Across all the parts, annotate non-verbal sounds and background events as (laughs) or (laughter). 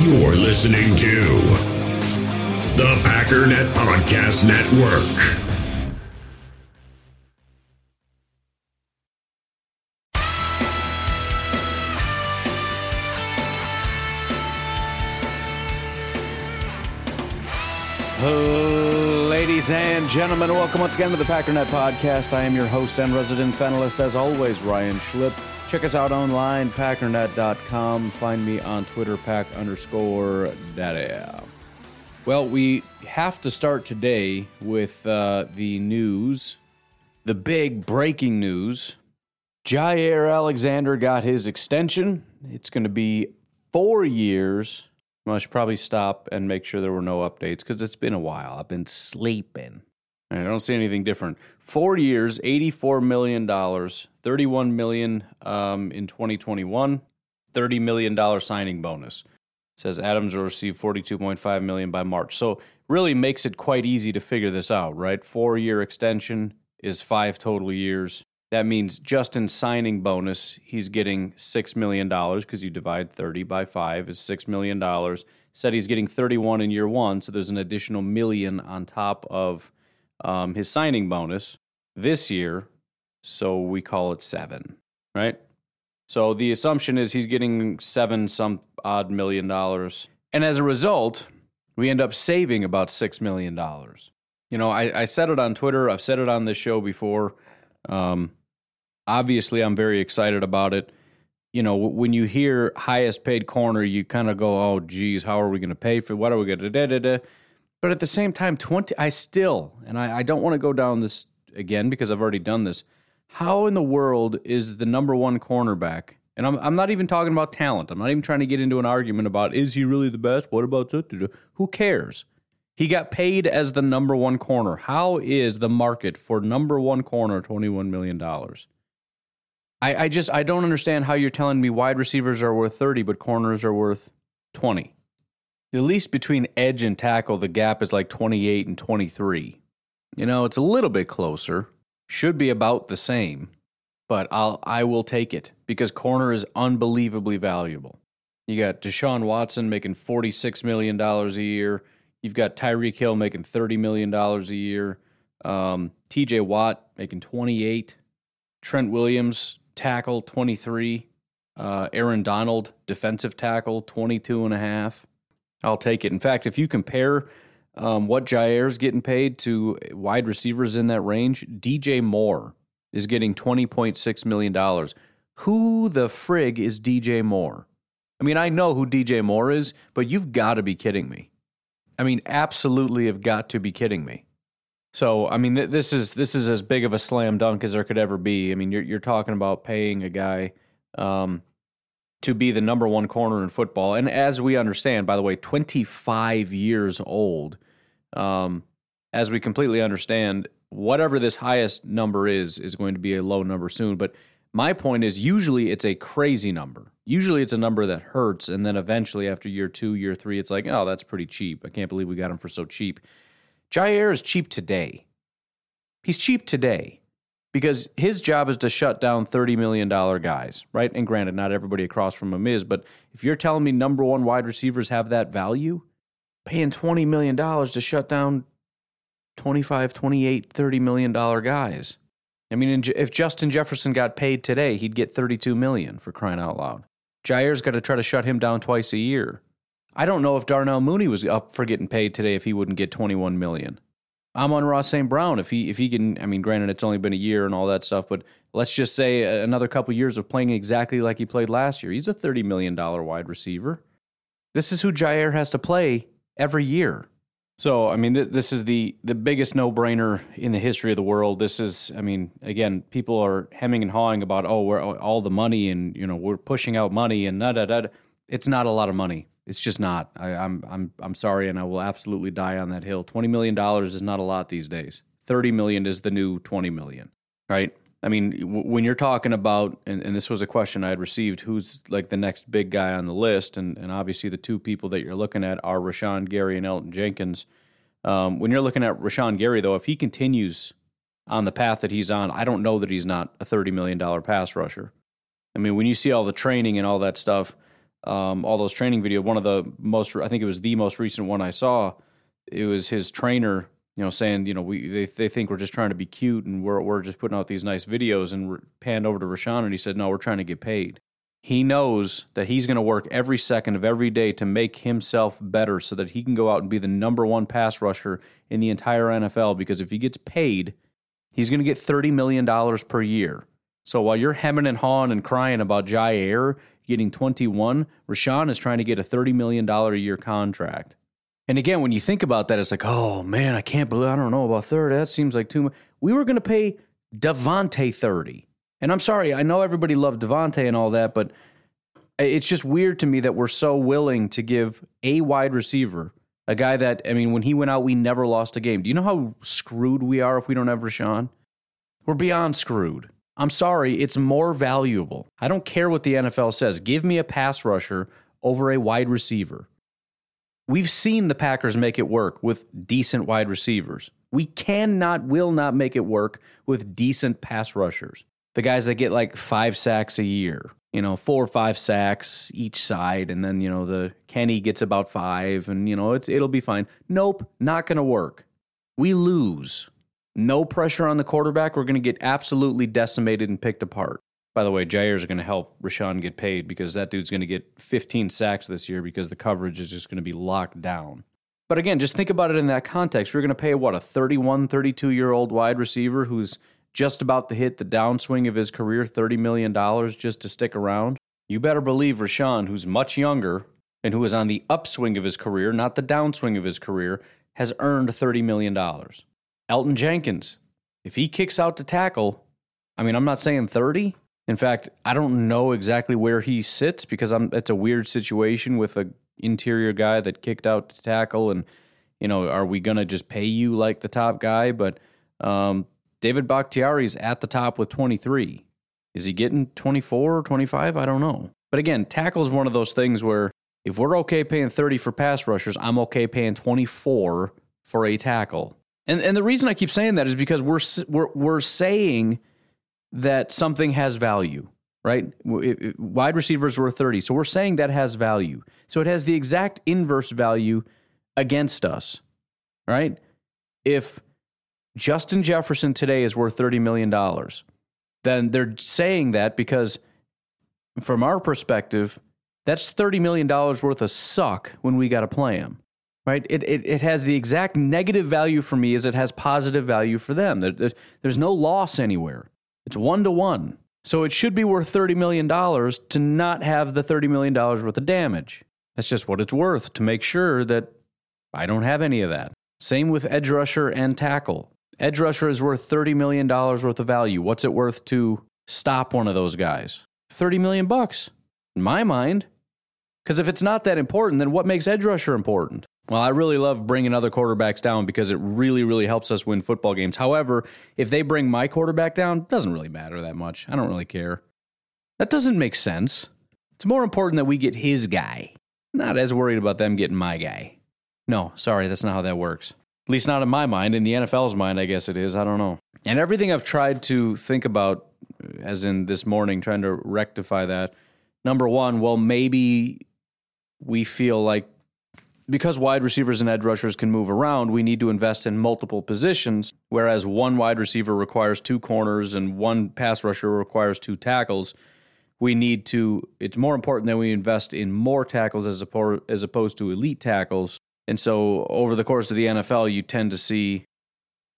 You're listening to the Packernet Podcast Network. Ladies and gentlemen, welcome once again to the Packernet Podcast. I am your host and resident panelist, as always, Ryan Schlip. Check us out online, packernet.com. Find me on Twitter, pack underscore daddy. Well, we have to start today with uh, the news, the big breaking news. Jaire Alexander got his extension. It's going to be four years. I should probably stop and make sure there were no updates because it's been a while. I've been sleeping. I don't see anything different. Four years, eighty-four million dollars, thirty-one million um, in 2021, thirty million dollar signing bonus. Says Adams will receive 42.5 million by March. So really makes it quite easy to figure this out, right? Four-year extension is five total years. That means just in signing bonus, he's getting $6 million because you divide 30 by 5 is $6 million. Said he's getting 31 in year one, so there's an additional million on top of um, his signing bonus this year. So we call it seven, right? So the assumption is he's getting seven some odd million dollars. And as a result, we end up saving about $6 million. You know, I, I said it on Twitter, I've said it on this show before. Um, obviously I'm very excited about it. You know, when you hear highest paid corner, you kind of go, "Oh, geez, how are we going to pay for? What are we going to da But at the same time, twenty, I still, and I, I don't want to go down this again because I've already done this. How in the world is the number one cornerback? And I'm I'm not even talking about talent. I'm not even trying to get into an argument about is he really the best? What about? Who cares? He got paid as the number one corner. How is the market for number one corner twenty one million dollars? I, I just I don't understand how you're telling me wide receivers are worth 30, but corners are worth 20. At least between edge and tackle, the gap is like 28 and 23. You know, it's a little bit closer. Should be about the same, but I'll I will take it because corner is unbelievably valuable. You got Deshaun Watson making $46 million a year. You've got Tyreek Hill making $30 million a year. Um, TJ Watt making 28. Trent Williams tackle, 23. Uh, Aaron Donald, defensive tackle, 22 and a half. I'll take it. In fact, if you compare um, what Jaire's getting paid to wide receivers in that range, DJ Moore is getting $20.6 million. Who the frig is DJ Moore? I mean, I know who DJ Moore is, but you've got to be kidding me. I mean, absolutely have got to be kidding me. So I mean, th- this is this is as big of a slam dunk as there could ever be. I mean, you're you're talking about paying a guy um, to be the number one corner in football, and as we understand, by the way, 25 years old. Um, as we completely understand, whatever this highest number is is going to be a low number soon. But my point is, usually it's a crazy number. Usually it's a number that hurts, and then eventually after year two, year three, it's like, oh, that's pretty cheap. I can't believe we got him for so cheap. Jaire is cheap today. He's cheap today because his job is to shut down $30 million guys, right? And granted, not everybody across from him is, but if you're telling me number one wide receivers have that value, paying $20 million to shut down 25, 28, $30 million guys. I mean, if Justin Jefferson got paid today, he'd get 32 million for crying out loud. Jaire's got to try to shut him down twice a year. I don't know if Darnell Mooney was up for getting paid today if he wouldn't get 21 million. Amon-Ra St. Brown, if he if he can, I mean, granted it's only been a year and all that stuff, but let's just say another couple years of playing exactly like he played last year. He's a thirty million dollar wide receiver. This is who Jaire has to play every year. So I mean, th- this is the the biggest no brainer in the history of the world. This is, I mean, again, people are hemming and hawing about oh, we're all the money and you know we're pushing out money and da da da. It's not a lot of money. It's just not. I, am I'm, I'm I'm sorry, and I will absolutely die on that hill. Twenty million dollars is not a lot these days. Thirty million is the new twenty million, right? I mean, w- when you're talking about, and, and this was a question I had received, who's like the next big guy on the list, and and obviously the two people that you're looking at are Rashan Gary and Elgton Jenkins. Um, when you're looking at Rashan Gary, though, if he continues on the path that he's on, I don't know that he's not a thirty million dollar pass rusher. I mean, when you see all the training and all that stuff um, all those training videos. One of the most, I think it was the most recent one I saw. It was his trainer, you know, saying, you know, we they, they think we're just trying to be cute and we're we're just putting out these nice videos. And panned over to Rashan and he said, no, we're trying to get paid. He knows that he's going to work every second of every day to make himself better so that he can go out and be the number one pass rusher in the entire NFL. Because if he gets paid, he's going to get $30 million per year. So while you're hemming and hawing and crying about Jaire getting 21, Rashan is trying to get a $30 million a year contract. And again, when you think about that, it's like, oh man, I can't believe, I don't know about 30. That seems like too much. We were going to pay Davante 30. And I'm sorry, I know everybody loved Davante and all that, but it's just weird to me that we're so willing to give a wide receiver, a guy that, I mean, when he went out, we never lost a game. Do you know how screwed we are if we don't have Rashan? We're beyond screwed. I'm sorry, it's more valuable. I don't care what the NFL says. Give me a pass rusher over a wide receiver. We've seen the Packers make it work with decent wide receivers. We cannot, will not make it work with decent pass rushers the guys that get like five sacks a year, you know, four or five sacks each side, and then you know the Kenny gets about five, and you know it, it'll be fine. Nope, not going to work. We lose. No pressure on the quarterback. We're going to get absolutely decimated and picked apart. By the way, Jaire is going to help Rashan get paid because that dude's going to get 15 sacks this year because the coverage is just going to be locked down. But again, just think about it in that context. We're going to pay what a 31, 32 year old wide receiver who's just about to hit the downswing of his career, $30 million just to stick around. You better believe Rashan, who's much younger and who is on the upswing of his career, not the downswing of his career, has earned $30 million. Elgton Jenkins, if he kicks out to tackle, I mean, I'm not saying 30. In fact, I don't know exactly where he sits because I'm, it's a weird situation with a interior guy that kicked out to tackle and you know, are we going to just pay you like the top guy? But um, David is at the top with 23. Is he getting 24 or 25? I don't know. But again, tackle is one of those things where if we're okay paying 30 for pass rushers, I'm okay paying 24 for a tackle. And and the reason I keep saying that is because we're we're we're saying that something has value, right? Wide receivers were 30. So we're saying that has value. So it has the exact inverse value against us, right? If Justin Jefferson today is worth $30 million, then they're saying that because from our perspective, that's $30 million worth of suck when we got to play him. Right? It, it, it has the exact negative value for me as it has positive value for them. There, there's no loss anywhere. It's one to one. So it should be worth $30 million to not have the $30 million worth of damage. That's just what it's worth to make sure that I don't have any of that. Same with edge rusher and tackle. Edge rusher is worth $30 million worth of value. What's it worth to stop one of those guys? 30 million bucks in my mind. Because if it's not that important, then what makes edge rusher important? Well, I really love bringing other quarterbacks down because it really, really helps us win football games. However, if they bring my quarterback down, doesn't really matter that much. I don't really care. That doesn't make sense. It's more important that we get his guy. Not as worried about them getting my guy. No, sorry, that's not how that works. At least not in my mind. In the NFL's mind, I guess it is. I don't know. And everything I've tried to think about, as in this morning, trying to rectify that. Number one, well, maybe we feel like because wide receivers and edge rushers can move around, we need to invest in multiple positions. Whereas one wide receiver requires two corners and one pass rusher requires two tackles. We need to, it's more important that we invest in more tackles as, as opposed to elite tackles and so over the course of the NFL, you tend to see,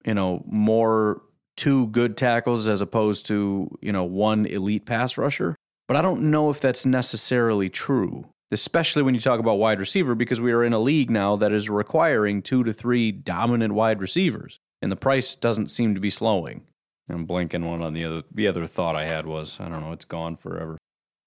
you know, more two good tackles as opposed to, you know, one elite pass rusher. But I don't know if that's necessarily true, especially when you talk about wide receiver, because we are in a league now that is requiring two to three dominant wide receivers. And the price doesn't seem to be slowing. I'm blanking one on the other the other thought I had was, I don't know, it's gone forever.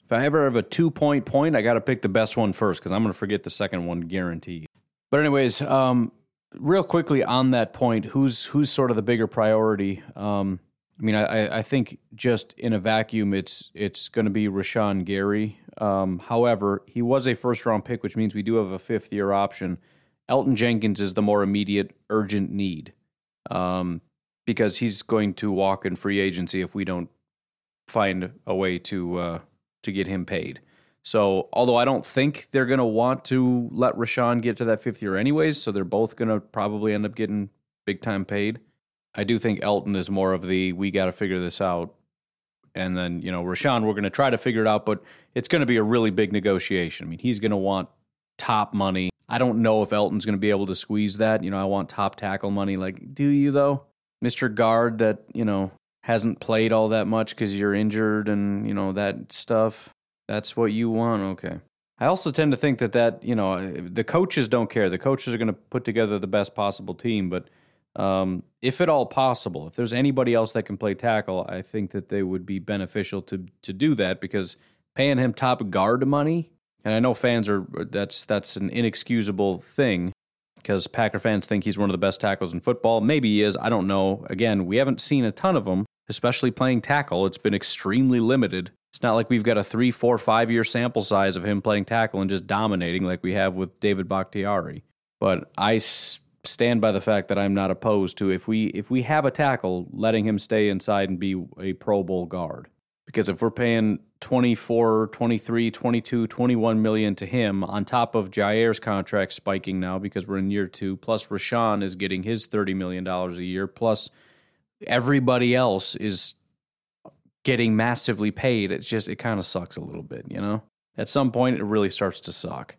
If I ever have a two point point, I got to pick the best one first because I'm going to forget the second one guaranteed. But anyways, um, real quickly on that point, who's who's sort of the bigger priority? Um, I mean, I, I think just in a vacuum, it's it's going to be Rashan Gary. Um, however, he was a first round pick, which means we do have a fifth year option. Elgton Jenkins is the more immediate, urgent need um, because he's going to walk in free agency if we don't find a way to uh, to get him paid. So, although I don't think they're going to want to let Rashan get to that fifth year anyways, so they're both going to probably end up getting big time paid. I do think Elgton is more of the we got to figure this out. And then, you know, Rashan, we're going to try to figure it out, but it's going to be a really big negotiation. I mean, he's going to want top money. I don't know if Elgton's going to be able to squeeze that. You know, I want top tackle money. Like, do you though? Mr. Guard that, you know, hasn't played all that much because you're injured and, you know, that stuff. That's what you want. Okay. I also tend to think that that you know the coaches don't care. The coaches are going to put together the best possible team, but um, if at all possible, if there's anybody else that can play tackle, I think that they would be beneficial to to do that because paying him top guard money, and I know fans are that's that's an inexcusable thing because Packer fans think he's one of the best tackles in football. Maybe he is. I don't know. Again, we haven't seen a ton of them, especially playing tackle. It's been extremely limited. It's not like we've got a three, four, five year sample size of him playing tackle and just dominating like we have with David Bakhtiari. But I stand by the fact that I'm not opposed to if we if we have a tackle, letting him stay inside and be a Pro Bowl guard. Because if we're paying 24, 23, 22, 21 million to him on top of Jaire's contract spiking now because we're in year 2, plus Rashan is getting his 30 million dollars a year, plus everybody else is getting massively paid, it just it kind of sucks a little bit, you know? At some point it really starts to suck.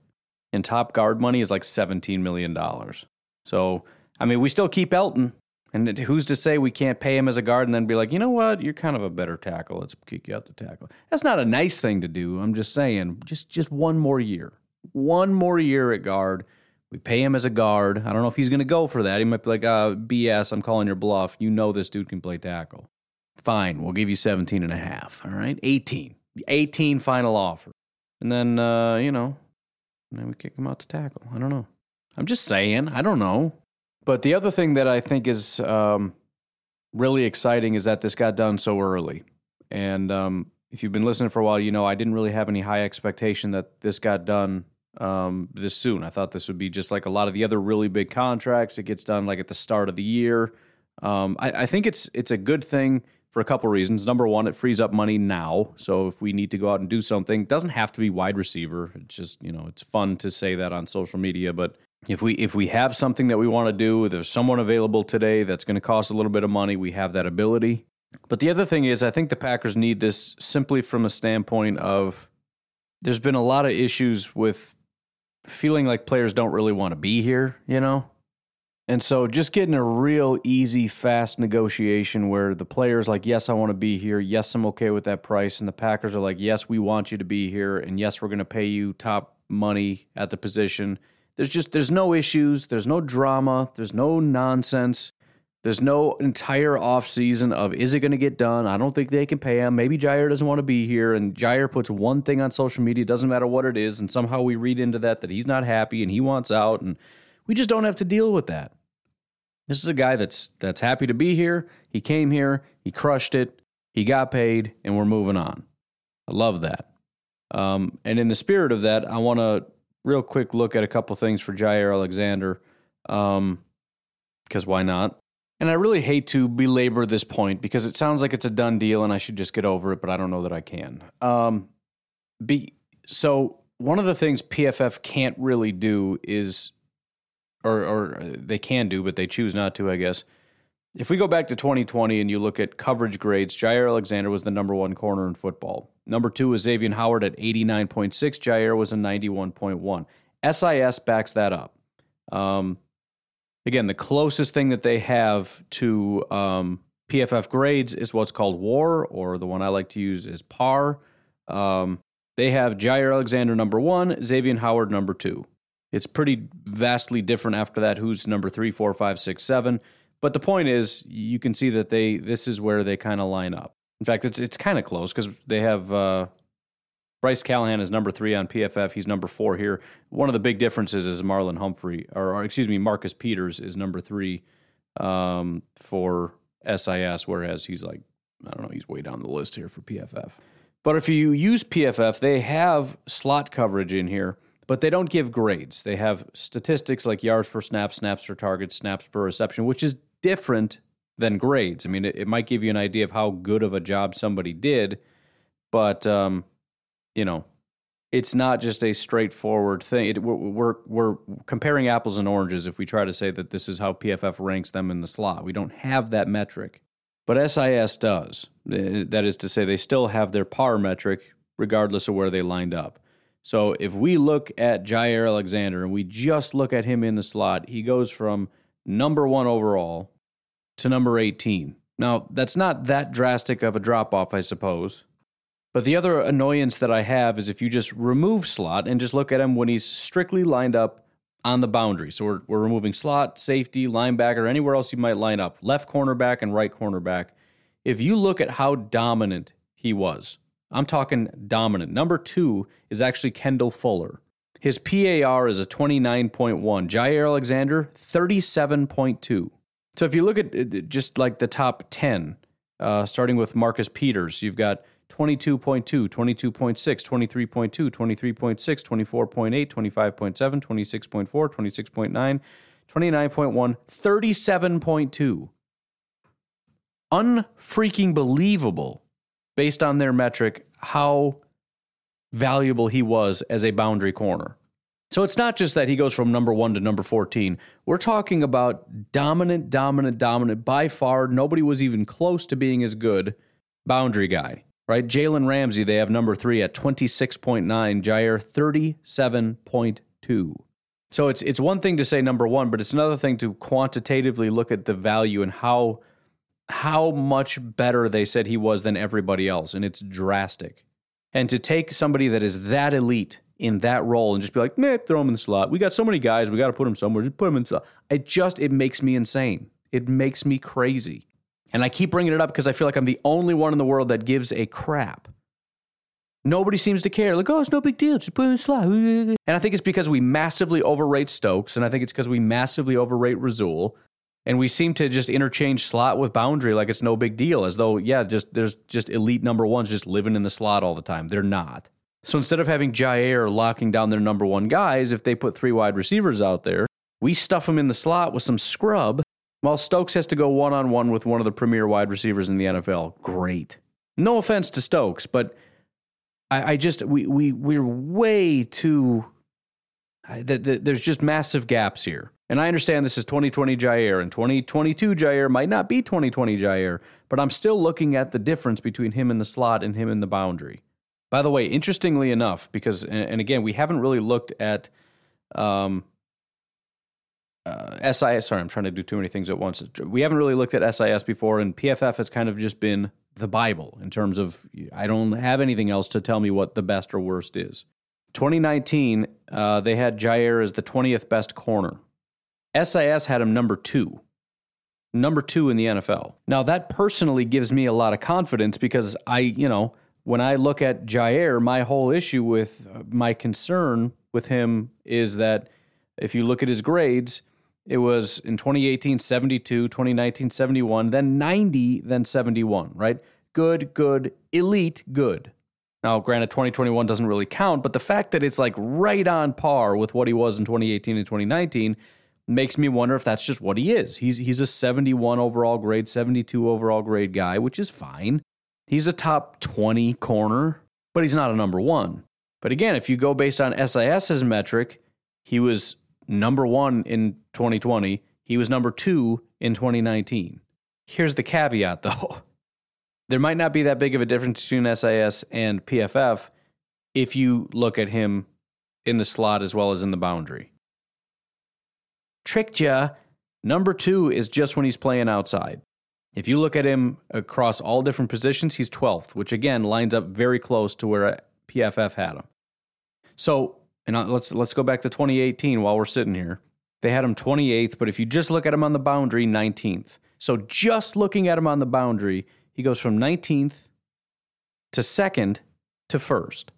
And top guard money is like 17 million dollars. So, I mean, we still keep Elgton. And who's to say we can't pay him as a guard and then be like, you know what, you're kind of a better tackle. Let's kick you out the tackle. That's not a nice thing to do. I'm just saying, just just one more year, one more year at guard. We pay him as a guard. I don't know if he's going to go for that. He might be like, uh, BS, I'm calling your bluff. You know this dude can play tackle. Fine, we'll give you 17 and a half. All right, 18. 18 final offer. And then, uh, you know, then we kick him out to tackle. I don't know. I'm just saying. I don't know. But the other thing that I think is um, really exciting is that this got done so early. And um, if you've been listening for a while, you know I didn't really have any high expectation that this got done um, this soon. I thought this would be just like a lot of the other really big contracts. It gets done like at the start of the year. Um, I, I, think it's it's a good thing for a couple reasons. Number one, it frees up money now. So if we need to go out and do something, it doesn't have to be wide receiver. It's just, you know, it's fun to say that on social media, but if we if we have something that we want to do, there's someone available today that's going to cost a little bit of money, we have that ability. But the other thing is I think the Packers need this simply from a standpoint of there's been a lot of issues with feeling like players don't really want to be here, you know? And so just getting a real easy, fast negotiation where the player's like, yes, I want to be here. Yes, I'm okay with that price. And the Packers are like, yes, we want you to be here. And yes, we're going to pay you top money at the position. There's just, there's no issues. There's no drama. There's no nonsense. There's no entire off season of is it going to get done? I don't think they can pay him. Maybe Jaire doesn't want to be here, and Jaire puts one thing on social media, doesn't matter what it is, and somehow we read into that that he's not happy and he wants out, and we just don't have to deal with that. This is a guy that's that's happy to be here. He came here, he crushed it, he got paid, and we're moving on. I love that. Um, and in the spirit of that, I want to real quick look at a couple things for Jaire Alexander, because um, why not? And I really hate to belabor this point because it sounds like it's a done deal and I should just get over it, but I don't know that I can. Um, be so one of the things PFF can't really do is or, or they can do, but they choose not to, I guess. If we go back to 2020 and you look at coverage grades, Jaire Alexander was the number one corner in football. Number two was Xavier Howard at 89.6. Jaire was a 91.1. SIS backs that up. Um, again, the closest thing that they have to um, PFF grades is what's called WAR, or the one I like to use is PAR. Um, they have Jaire Alexander number one, Xavier Howard number two. It's pretty vastly different after that. Who's number three, four, five, six, seven? But the point is, you can see that they this is where they kind of line up. In fact, it's it's kind of close because they have uh, Bryce Callahan is number three on PFF. He's number four here. One of the big differences is Marlon Humphrey, or, or excuse me, Marcus Peters is number three um, for SIS, whereas he's like I don't know, he's way down the list here for PFF. But if you use PFF, they have slot coverage in here but they don't give grades. They have statistics like yards per snap, snaps per target, snaps per reception, which is different than grades. I mean, it, it might give you an idea of how good of a job somebody did, but um, you know, it's not just a straightforward thing. It, we're, we're, we're comparing apples and oranges if we try to say that this is how PFF ranks them in the slot. We don't have that metric, but SIS does. Uh, that is to say, they still have their par metric regardless of where they lined up. So if we look at Jaire Alexander and we just look at him in the slot, he goes from number one overall to number 18. Now, that's not that drastic of a drop off, I suppose. But the other annoyance that I have is if you just remove slot and just look at him when he's strictly lined up on the boundary. So we're, we're removing slot, safety, linebacker, anywhere else you might line up, left cornerback and right cornerback. If you look at how dominant he was, I'm talking dominant. Number two is actually Kendall Fuller. His PAR is a 29.1. Jaire Alexander, 37.2. So if you look at uh, just like the top 10, uh, starting with Marcus Peters, you've got 22.2, 22.6, 23.2, 23.6, 24.8, 25.7, 26.4, 26.9, 29.1, 37.2. Unfreaking believable based on their metric how valuable he was as a boundary corner. So it's not just that he goes from number one to number 14. We're talking about dominant, dominant, dominant. By far, nobody was even close to being as good boundary guy, right? Jalen Ramsey, they have number three at 26.9, Jaire 37.2. So it's it's one thing to say number one, but it's another thing to quantitatively look at the value and how how much better they said he was than everybody else, and it's drastic. And to take somebody that is that elite in that role and just be like, nah, throw him in the slot. We got so many guys, we got to put him somewhere. Just put him in the slot. It just it makes me insane. It makes me crazy. And I keep bringing it up because I feel like I'm the only one in the world that gives a crap. Nobody seems to care. Like, oh, it's no big deal. Just put him in the slot. (laughs) And I think it's because we massively overrate Stokes, and I think it's because we massively overrate Rasul, and we seem to just interchange slot with boundary like it's no big deal, as though yeah, just there's just elite number ones just living in the slot all the time. They're not. So instead of having Jaire locking down their number one guys, if they put three wide receivers out there, we stuff them in the slot with some scrub, while Stokes has to go one on one with one of the premier wide receivers in the NFL. Great. No offense to Stokes, but I, I just we we we're way too. The, the, there's just massive gaps here. And I understand this is 2020 Jaire, and 2022 Jaire might not be 2020 Jaire, but I'm still looking at the difference between him in the slot and him in the boundary. By the way, interestingly enough, because, and again, we haven't really looked at um, uh, SIS. Sorry, I'm trying to do too many things at once. We haven't really looked at SIS before, and PFF has kind of just been the Bible in terms of I don't have anything else to tell me what the best or worst is. 2019, uh, they had Jaire as the 20th best corner. SIS had him number two, number two in the NFL. Now, that personally gives me a lot of confidence because I, you know, when I look at Jaire, my whole issue with uh, my concern with him is that if you look at his grades, it was in 2018 72, 2019 71, then 90, then 71, right? Good, good, elite, good. Now, granted, 2021 doesn't really count, but the fact that it's like right on par with what he was in 2018 and 2019 makes me wonder if that's just what he is. He's he's a 71 overall grade, 72 overall grade guy, which is fine. He's a top 20 corner, but he's not a number 1. But again, if you go based on SIS's metric, he was number 1 in 2020, he was number 2 in 2019. Here's the caveat (laughs) though. There might not be that big of a difference between SIS and PFF if you look at him in the slot as well as in the boundary tricked ya. Number two is just when he's playing outside. If you look at him across all different positions, he's 12th, which again lines up very close to where PFF had him. So, and let's let's go back to 2018 while we're sitting here. They had him 28th, but if you just look at him on the boundary, 19th. So just looking at him on the boundary, he goes from 19th to second to first.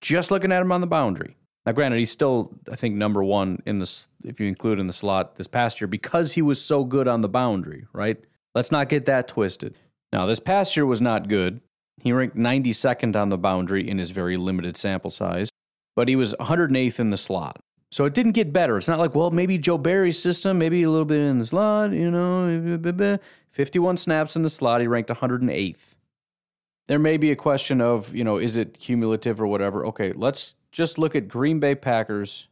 Just looking at him on the boundary. Now, granted, he's still, I think, number one in this, if you include in the slot this past year, because he was so good on the boundary, right? Let's not get that twisted. Now, this past year was not good. He ranked 92nd on the boundary in his very limited sample size, but he was 108th in the slot. So it didn't get better. It's not like, well, maybe Joe Barry's system, maybe a little bit in the slot, you know, 51 snaps in the slot. He ranked 108th. there may be a question of, you know, is it cumulative or whatever? Okay, let's just look at Green Bay Packers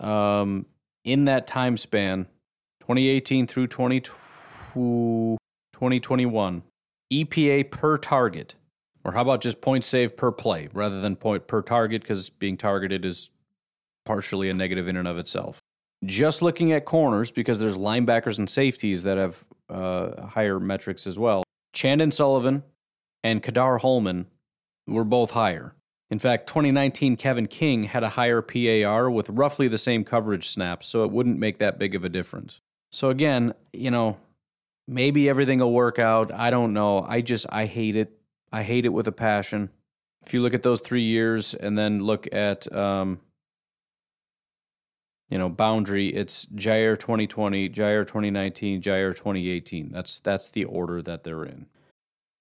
um, in that time span, 2018 through 2021. EPA per target. Or how about just points saved per play rather than point per target because being targeted is partially a negative in and of itself. Just looking at corners because there's linebackers and safeties that have uh, higher metrics as well. Chandon Sullivan and Ka'dar Hollman were both higher. In fact, 2019 Kevin King had a higher PAR with roughly the same coverage snaps, so it wouldn't make that big of a difference. So again, you know, maybe everything will work out. I don't know. I just I hate it. I hate it with a passion. If you look at those three years and then look at um, you know boundary, it's Jaire 2020, Jaire 2019, Jaire 2018. That's that's the order that they're in.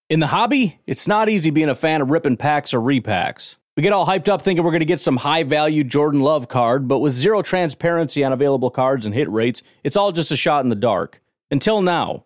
In the hobby, it's not easy being a fan of ripping packs or repacks. We get all hyped up thinking we're going to get some high value Jordan Love card, but with zero transparency on available cards and hit rates, it's all just a shot in the dark. Until now,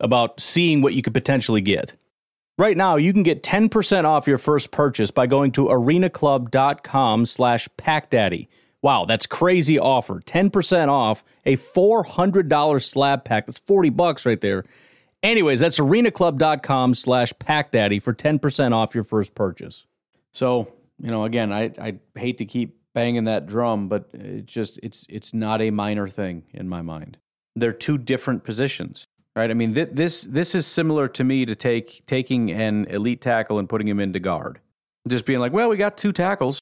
about seeing what you could potentially get. Right now, you can get 10% off your first purchase by going to arenaclub.com slash packdaddy. Wow, that's crazy offer. 10% off a $400 slab pack. That's 40 bucks right there. Anyways, that's arenaclub.com slash packdaddy for 10% off your first purchase. So, you know, again, I, I hate to keep banging that drum, but it just it's it's not a minor thing in my mind. They're two different positions, right? I mean, th- this this is similar to me to take taking an elite tackle and putting him into guard. Just being like, well, we got two tackles.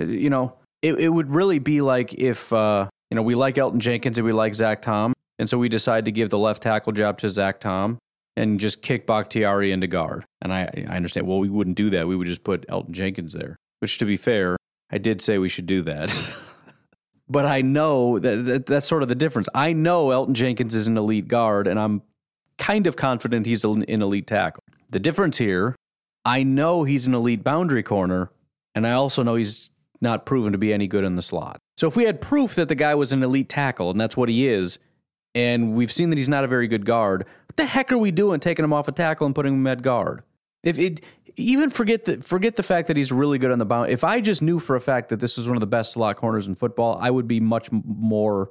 Uh, you know, it, it would really be like if uh, you know we like Elgton Jenkins and we like Zach Tom, and so we decide to give the left tackle job to Zach Tom and just kick Bakhtiari into guard. And I, I understand, well, we wouldn't do that. We would just put Elgton Jenkins there, which to be fair, I did say we should do that. (laughs) but I know that, that, that's sort of the difference. I know Elgton Jenkins is an elite guard, and I'm kind of confident he's an elite tackle. The difference here, I know he's an elite boundary corner, and I also know he's not proven to be any good in the slot. So if we had proof that the guy was an elite tackle, and that's what he is, and we've seen that he's not a very good guard. What the heck are we doing taking him off a tackle and putting him at guard? If it even forget the forget the fact that he's really good on the bound. If I just knew for a fact that this was one of the best slot corners in football, I would be much more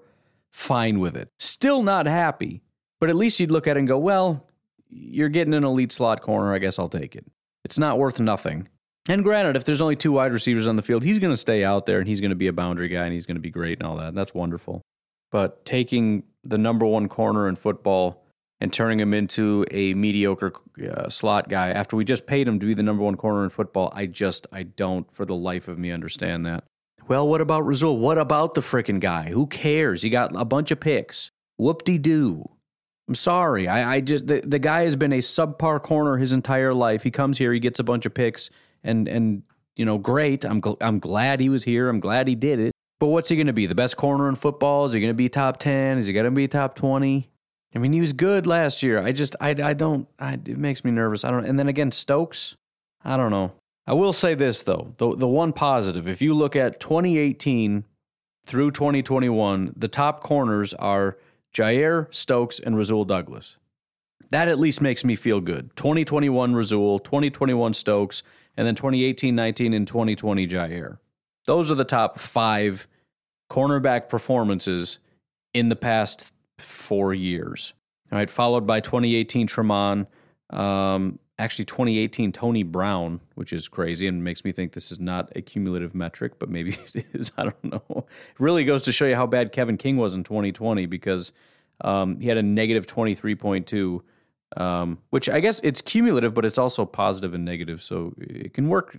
fine with it. Still not happy, but at least you'd look at it and go, "Well, you're getting an elite slot corner. I guess I'll take it." It's not worth nothing. And granted, if there's only two wide receivers on the field, he's going to stay out there and he's going to be a boundary guy and he's going to be great and all that. That's wonderful. But taking the number one corner in football and turning him into a mediocre uh, slot guy after we just paid him to be the number one corner in football. I just, I don't for the life of me understand that. Well, what about Rasul? What about the freaking guy? Who cares? He got a bunch of picks. Whoop de doo. I'm sorry. I, I just the, the guy has been a subpar corner his entire life. He comes here, he gets a bunch of picks, and and you know, great. I'm gl- I'm glad he was here. I'm glad he did it. But what's he going to be? The best corner in football? Is he going to be top 10? Is he going to be top 20? I mean, he was good last year. I just, I, I don't, I, it makes me nervous. I don't, and then again, Stokes, I don't know. I will say this, though the, the one positive, if you look at 2018 through 2021, the top corners are Jaire, Stokes, and Rasul Douglas. That at least makes me feel good. 2021 Rasul, 2021 Stokes, and then 2018 19 and 2020 Jaire. Those are the top five cornerback performances in the past four years. All right, followed by 2018 Tramon, um, actually 2018 Tony Brown, which is crazy and makes me think this is not a cumulative metric, but maybe (laughs) it is. I don't know. It really goes to show you how bad Kevin King was in 2020 because um, he had a negative 23.2. Um, which I guess it's cumulative, but it's also positive and negative, so it can work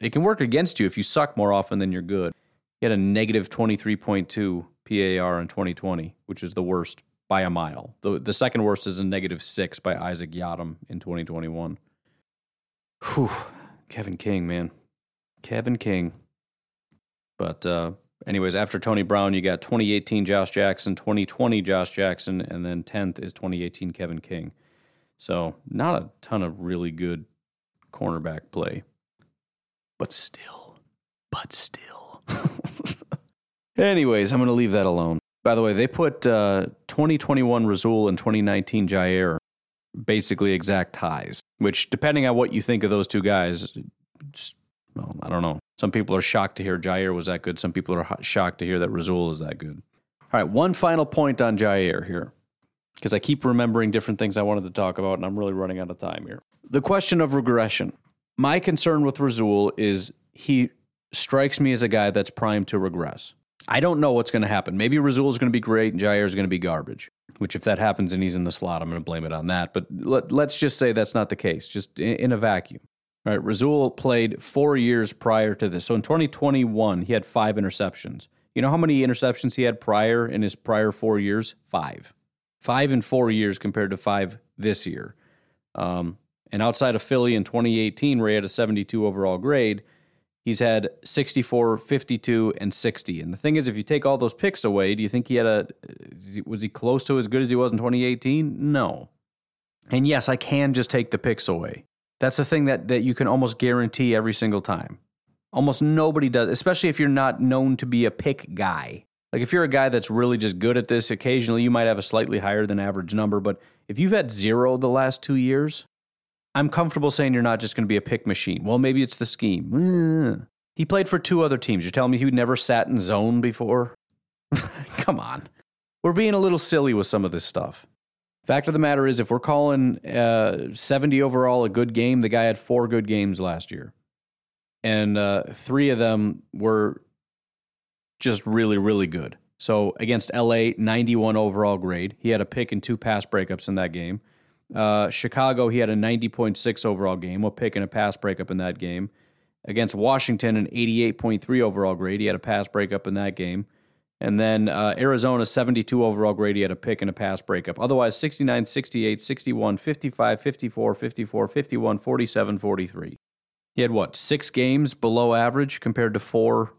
it can work against you if you suck more often than you're good. He had a negative 23.2 PAR in 2020, which is the worst by a mile. The, the second worst is a negative six by Isaac Yiadom in 2021. Whew. Kevin King, man. Kevin King. But uh, anyways, after Tony Brown, you got 2018 Josh Jackson, 2020 Josh Jackson, and then 10th is 2018 Kevin King. So not a ton of really good cornerback play. But still, but still. (laughs) anyways, I'm going to leave that alone. By the way, they put uh, 2021 Rasul and 2019 Jaire basically exact ties, which, depending on what you think of those two guys, just, well, I don't know. Some people are shocked to hear Jaire was that good. Some people are shocked to hear that Rasul is that good. All right, one final point on Jaire here, because I keep remembering different things I wanted to talk about, and I'm really running out of time here. The question of regression. My concern with Rasul is he strikes me as a guy that's primed to regress. I don't know what's going to happen. Maybe Rasul is going to be great and Jaire is going to be garbage. Which, if that happens and he's in the slot, I'm going to blame it on that. But let, us just say that's not the case. Just in, in a vacuum. All right, Rasul played four years prior to this. So in 2021, he had five interceptions. You know how many interceptions he had prior in his prior four years? Five. Five in four years compared to five this year. Um, and outside of Philly in 2018, where he had a 72 overall grade, He's had 64, 52, and 60. And the thing is, if you take all those picks away, do you think he had a, was he close to as good as he was in 2018? No. And yes, I can just take the picks away. That's the thing that, that you can almost guarantee every single time. Almost nobody does, especially if you're not known to be a pick guy. Like if you're a guy that's really just good at this, occasionally you might have a slightly higher than average number. But if you've had zero the last two years, I'm comfortable saying you're not just going to be a pick machine. Well, maybe it's the scheme. He played for two other teams. You're telling me he never sat in zone before? (laughs) Come on. We're being a little silly with some of this stuff. Fact of the matter is, if we're calling uh, 70 overall a good game, the guy had four good games last year. And uh, three of them were just really, really good. So against LA, 91 overall grade. He had a pick and two pass breakups in that game. Uh, Chicago, he had a 90.6 overall game, a pick and a pass breakup in that game. Against Washington, an 88.3 overall grade. He had a pass breakup in that game. And then uh, Arizona, 72 overall grade. He had a pick and a pass breakup. Otherwise, 69, 68, 61, 55, 54, 54, 51, 47, 43. He had what, six games below average compared to four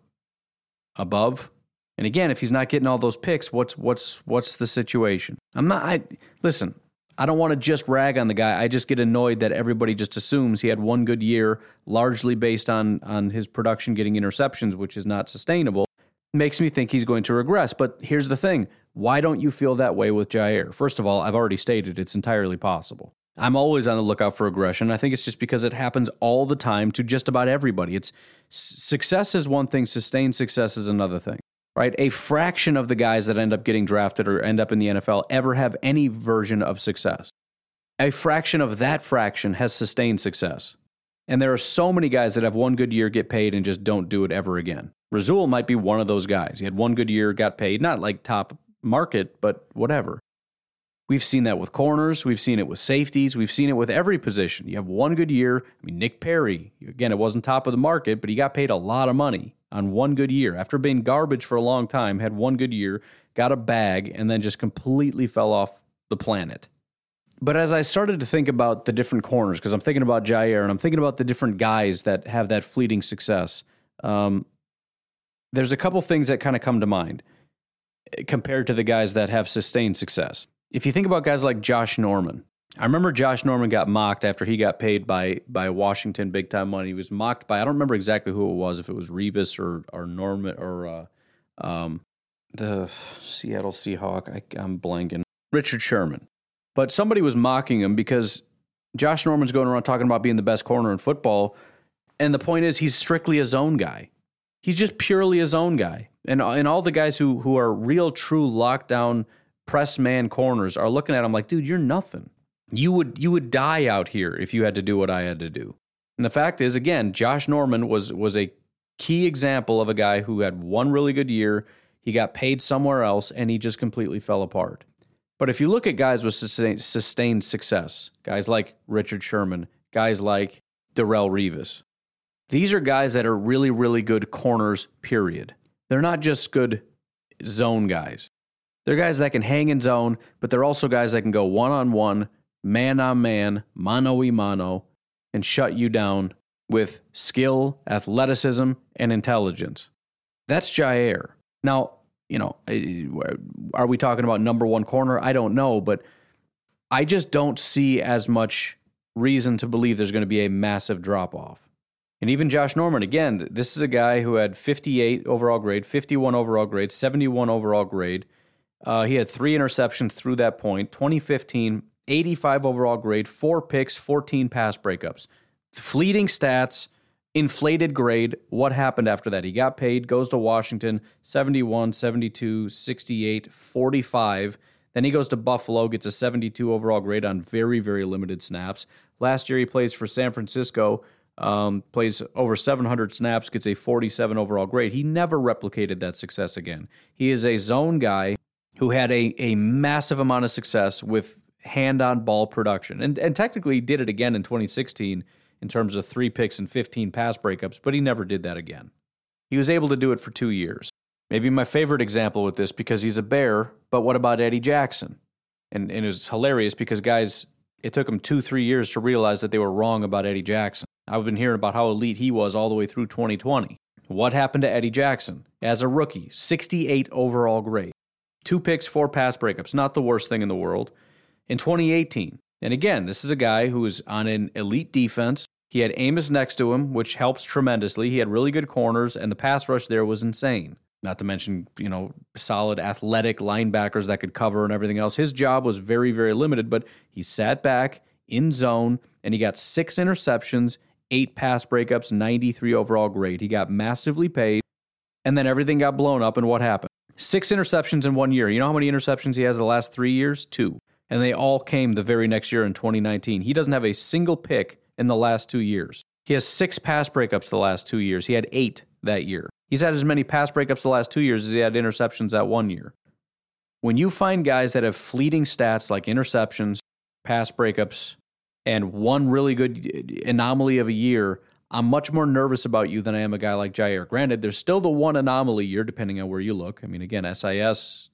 above? And again, if he's not getting all those picks, what's what's what's the situation? I'm not I listen, I don't want to just rag on the guy. I just get annoyed that everybody just assumes he had one good year, largely based on on his production getting interceptions, which is not sustainable. Makes me think he's going to regress. But here's the thing: why don't you feel that way with Jaire? First of all, I've already stated it's entirely possible. I'm always on the lookout for aggression. I think it's just because it happens all the time to just about everybody. It's success is one thing, sustained success is another thing right? A fraction of the guys that end up getting drafted or end up in the NFL ever have any version of success. A fraction of that fraction has sustained success. And there are so many guys that have one good year, get paid, and just don't do it ever again. Rasul might be one of those guys. He had one good year, got paid, not like top market, but whatever. We've seen that with corners. We've seen it with safeties. We've seen it with every position. You have one good year. I mean, Nick Perry, again, it wasn't top of the market, but he got paid a lot of money on one good year. After being garbage for a long time, had one good year, got a bag, and then just completely fell off the planet. But as I started to think about the different corners, because I'm thinking about Jaire and I'm thinking about the different guys that have that fleeting success, um, there's a couple things that kind of come to mind eh, compared to the guys that have sustained success. If you think about guys like Josh Norman, I remember Josh Norman got mocked after he got paid by by Washington big time money. He was mocked by I don't remember exactly who it was, if it was Revis or or Norman or uh, um, the Seattle Seahawk. I, I'm blanking. Richard Sherman. But somebody was mocking him because Josh Norman's going around talking about being the best corner in football, and the point is he's strictly a zone guy. He's just purely a zone guy, and and all the guys who who are real true lockdown press man corners are looking at him like, dude, you're nothing. You would you would die out here if you had to do what I had to do. And the fact is, again, Josh Norman was was a key example of a guy who had one really good year. He got paid somewhere else, and he just completely fell apart. But if you look at guys with sustained, sustained success, guys like Richard Sherman, guys like Darrelle Revis, these are guys that are really, really good corners, period. They're not just good zone guys. They're guys that can hang in zone, but they're also guys that can go one on one, man on man, mano y mano, and shut you down with skill, athleticism, and intelligence. That's Jaire. Now, you know, eh, are we talking about number one corner? I don't know, but I just don't see as much reason to believe there's going to be a massive drop off. And even Josh Norman, again, this is a guy who had 58 overall grade, 51 overall grade, 71 overall grade. Uh, he had three interceptions through that point 2015, 85 overall grade, four picks, 14 pass breakups. Fleeting stats, inflated grade. What happened after that? He got paid, goes to Washington, 71, 72, 68, 45. Then he goes to Buffalo, gets a 72 overall grade on very, very limited snaps. Last year, he plays for San Francisco, um, plays over 700 snaps, gets a 47 overall grade. He never replicated that success again. He is a zone guy who had a, a massive amount of success with hand on ball production and, and technically did it again in 2016 in terms of three picks and 15 pass breakups, but he never did that again. He was able to do it for two years. Maybe my favorite example with this because he's a bear, but what about Eddie Jackson? And, and it was hilarious because guys, it took them two, three years to realize that they were wrong about Eddie Jackson. I've been hearing about how elite he was all the way through 2020. What happened to Eddie Jackson? As a rookie, 68 overall grade. Two picks, four pass breakups, not the worst thing in the world. In 2018, and again, this is a guy who is on an elite defense, he had Amos next to him, which helps tremendously. He had really good corners, and the pass rush there was insane. Not to mention, you know, solid athletic linebackers that could cover and everything else. His job was very, very limited, but he sat back in zone and he got six interceptions, eight pass breakups, 93 overall grade. He got massively paid, and then everything got blown up. And what happened? Six interceptions in one year. You know how many interceptions he has the last three years? Two. And they all came the very next year in 2019. He doesn't have a single pick in the last two years. He has six pass breakups the last two years. He had eight that year. He's had as many pass breakups the last two years as he had interceptions that one year. When you find guys that have fleeting stats like interceptions, pass breakups, and one really good anomaly of a year, I'm much more nervous about you than I am a guy like Jaire. Granted, there's still the one anomaly year, depending on where you look. I mean, again, SIS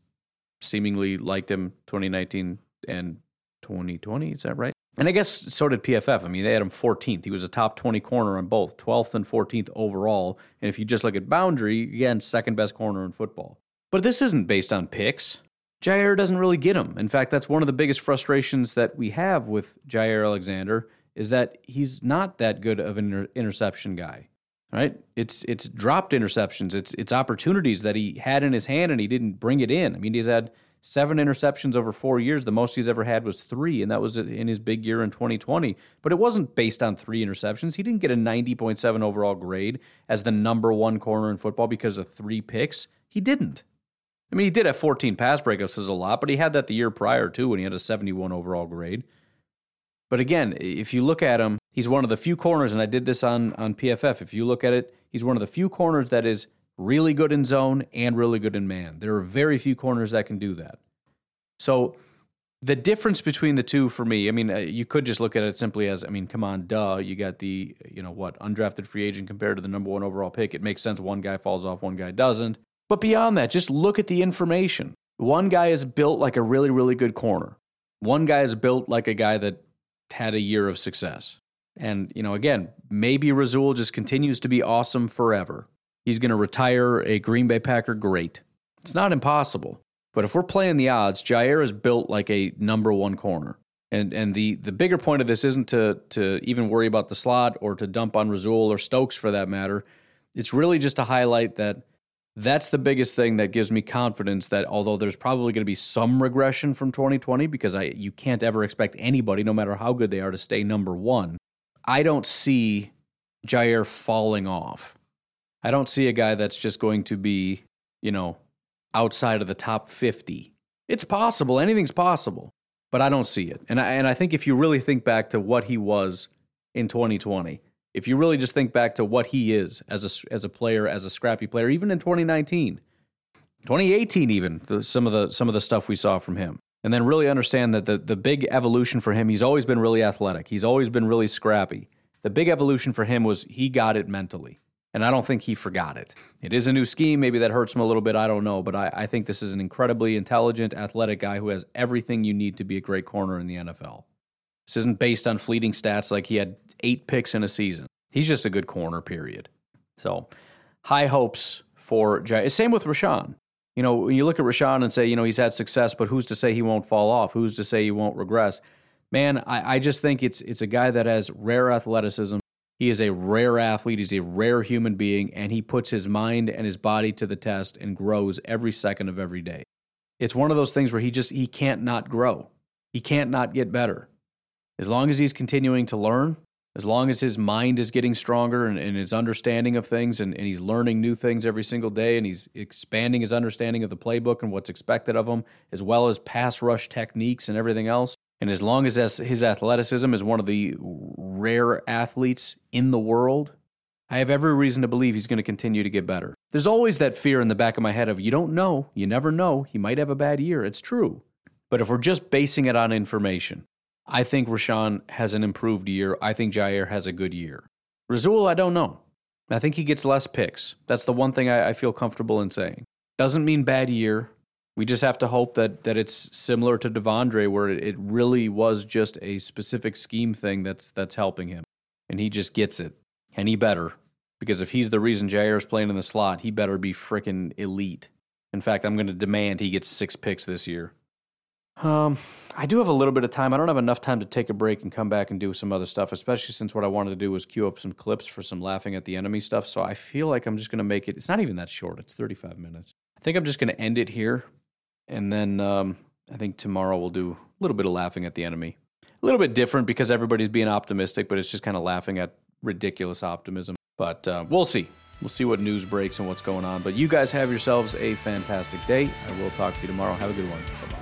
seemingly liked him 2019 and 2020. Is that right? And I guess so did PFF. I mean, they had him 14th. He was a top 20 corner on both, 12th and 14th overall. And if you just look at boundary, again, second best corner in football. But this isn't based on picks. Jaire doesn't really get him. In fact, that's one of the biggest frustrations that we have with Jaire Alexander is that he's not that good of an inter- interception guy. Right? It's it's dropped interceptions. It's it's opportunities that he had in his hand and he didn't bring it in. I mean, he's had seven interceptions over four years. The most he's ever had was three, and that was in his big year in 2020. But it wasn't based on three interceptions. He didn't get a 90.7 overall grade as the number one corner in football because of three picks. He didn't. I mean, he did have 14 pass breakups, is a lot, but he had that the year prior too when he had a 71 overall grade. But again, if you look at him, he's one of the few corners, and I did this on, on PFF. If you look at it, he's one of the few corners that is really good in zone and really good in man. There are very few corners that can do that. So the difference between the two for me, I mean, uh, you could just look at it simply as, I mean, come on, duh, you got the, you know, what, undrafted free agent compared to the number one overall pick. It makes sense one guy falls off, one guy doesn't. But beyond that, just look at the information. One guy is built like a really, really good corner. One guy is built like a guy that had a year of success. And, you know, again, maybe Rasul just continues to be awesome forever he's going to retire a Green Bay Packer great. It's not impossible. But if we're playing the odds, Jaire is built like a number one corner. And and the the bigger point of this isn't to to even worry about the slot or to dump on Rasul or Stokes for that matter. It's really just to highlight that that's the biggest thing that gives me confidence that although there's probably going to be some regression from 2020 because I you can't ever expect anybody no matter how good they are to stay number 1. I don't see Jaire falling off. I don't see a guy that's just going to be, you know, outside of the top 50. It's possible, anything's possible, but I don't see it. And I, and I think if you really think back to what he was in 2020, if you really just think back to what he is as a, as a player, as a scrappy player, even in 2019, 2018 even, the, some of the some of the stuff we saw from him. And then really understand that the the big evolution for him, he's always been really athletic. He's always been really scrappy. The big evolution for him was he got it mentally. And I don't think he forgot it. It is a new scheme. Maybe that hurts him a little bit. I don't know. But I, I, think this is an incredibly intelligent, athletic guy who has everything you need to be a great corner in the NFL. This isn't based on fleeting stats like he had eight picks in a season. He's just a good corner, period. So, high hopes for Jay. Same with Rashan. You know, when you look at Rashan and say, you know, he's had success, but who's to say he won't fall off? Who's to say he won't regress? Man, I, I just think it's it's a guy that has rare athleticism. He is a rare athlete. He's a rare human being, and he puts his mind and his body to the test and grows every second of every day. It's one of those things where he just he can't not grow. He can't not get better. As long as he's continuing to learn, as long as his mind is getting stronger and, and his understanding of things and, and he's learning new things every single day and he's expanding his understanding of the playbook and what's expected of him, as well as pass rush techniques and everything else, and as long as his athleticism is one of the rare athletes in the world, I have every reason to believe he's going to continue to get better. There's always that fear in the back of my head of you don't know, you never know, he might have a bad year. It's true. But if we're just basing it on information, I think Rashan has an improved year. I think Jaire has a good year. Rasul, I don't know. I think he gets less picks. That's the one thing I, I feel comfortable in saying. Doesn't mean bad year. We just have to hope that that it's similar to De'Vondre, where it really was just a specific scheme thing that's that's helping him, and he just gets it, and he better because if he's the reason Jaire is playing in the slot, he better be freaking elite. In fact, I'm going to demand he gets six picks this year. Um, I do have a little bit of time. I don't have enough time to take a break and come back and do some other stuff, especially since what I wanted to do was queue up some clips for some laughing at the enemy stuff. So I feel like I'm just going to make it. It's not even that short. It's 35 minutes. I think I'm just going to end it here and then um, I think tomorrow we'll do a little bit of laughing at the enemy. A little bit different because everybody's being optimistic, but it's just kind of laughing at ridiculous optimism. But uh, we'll see. We'll see what news breaks and what's going on. But you guys have yourselves a fantastic day. I will talk to you tomorrow. Have a good one. Bye bye.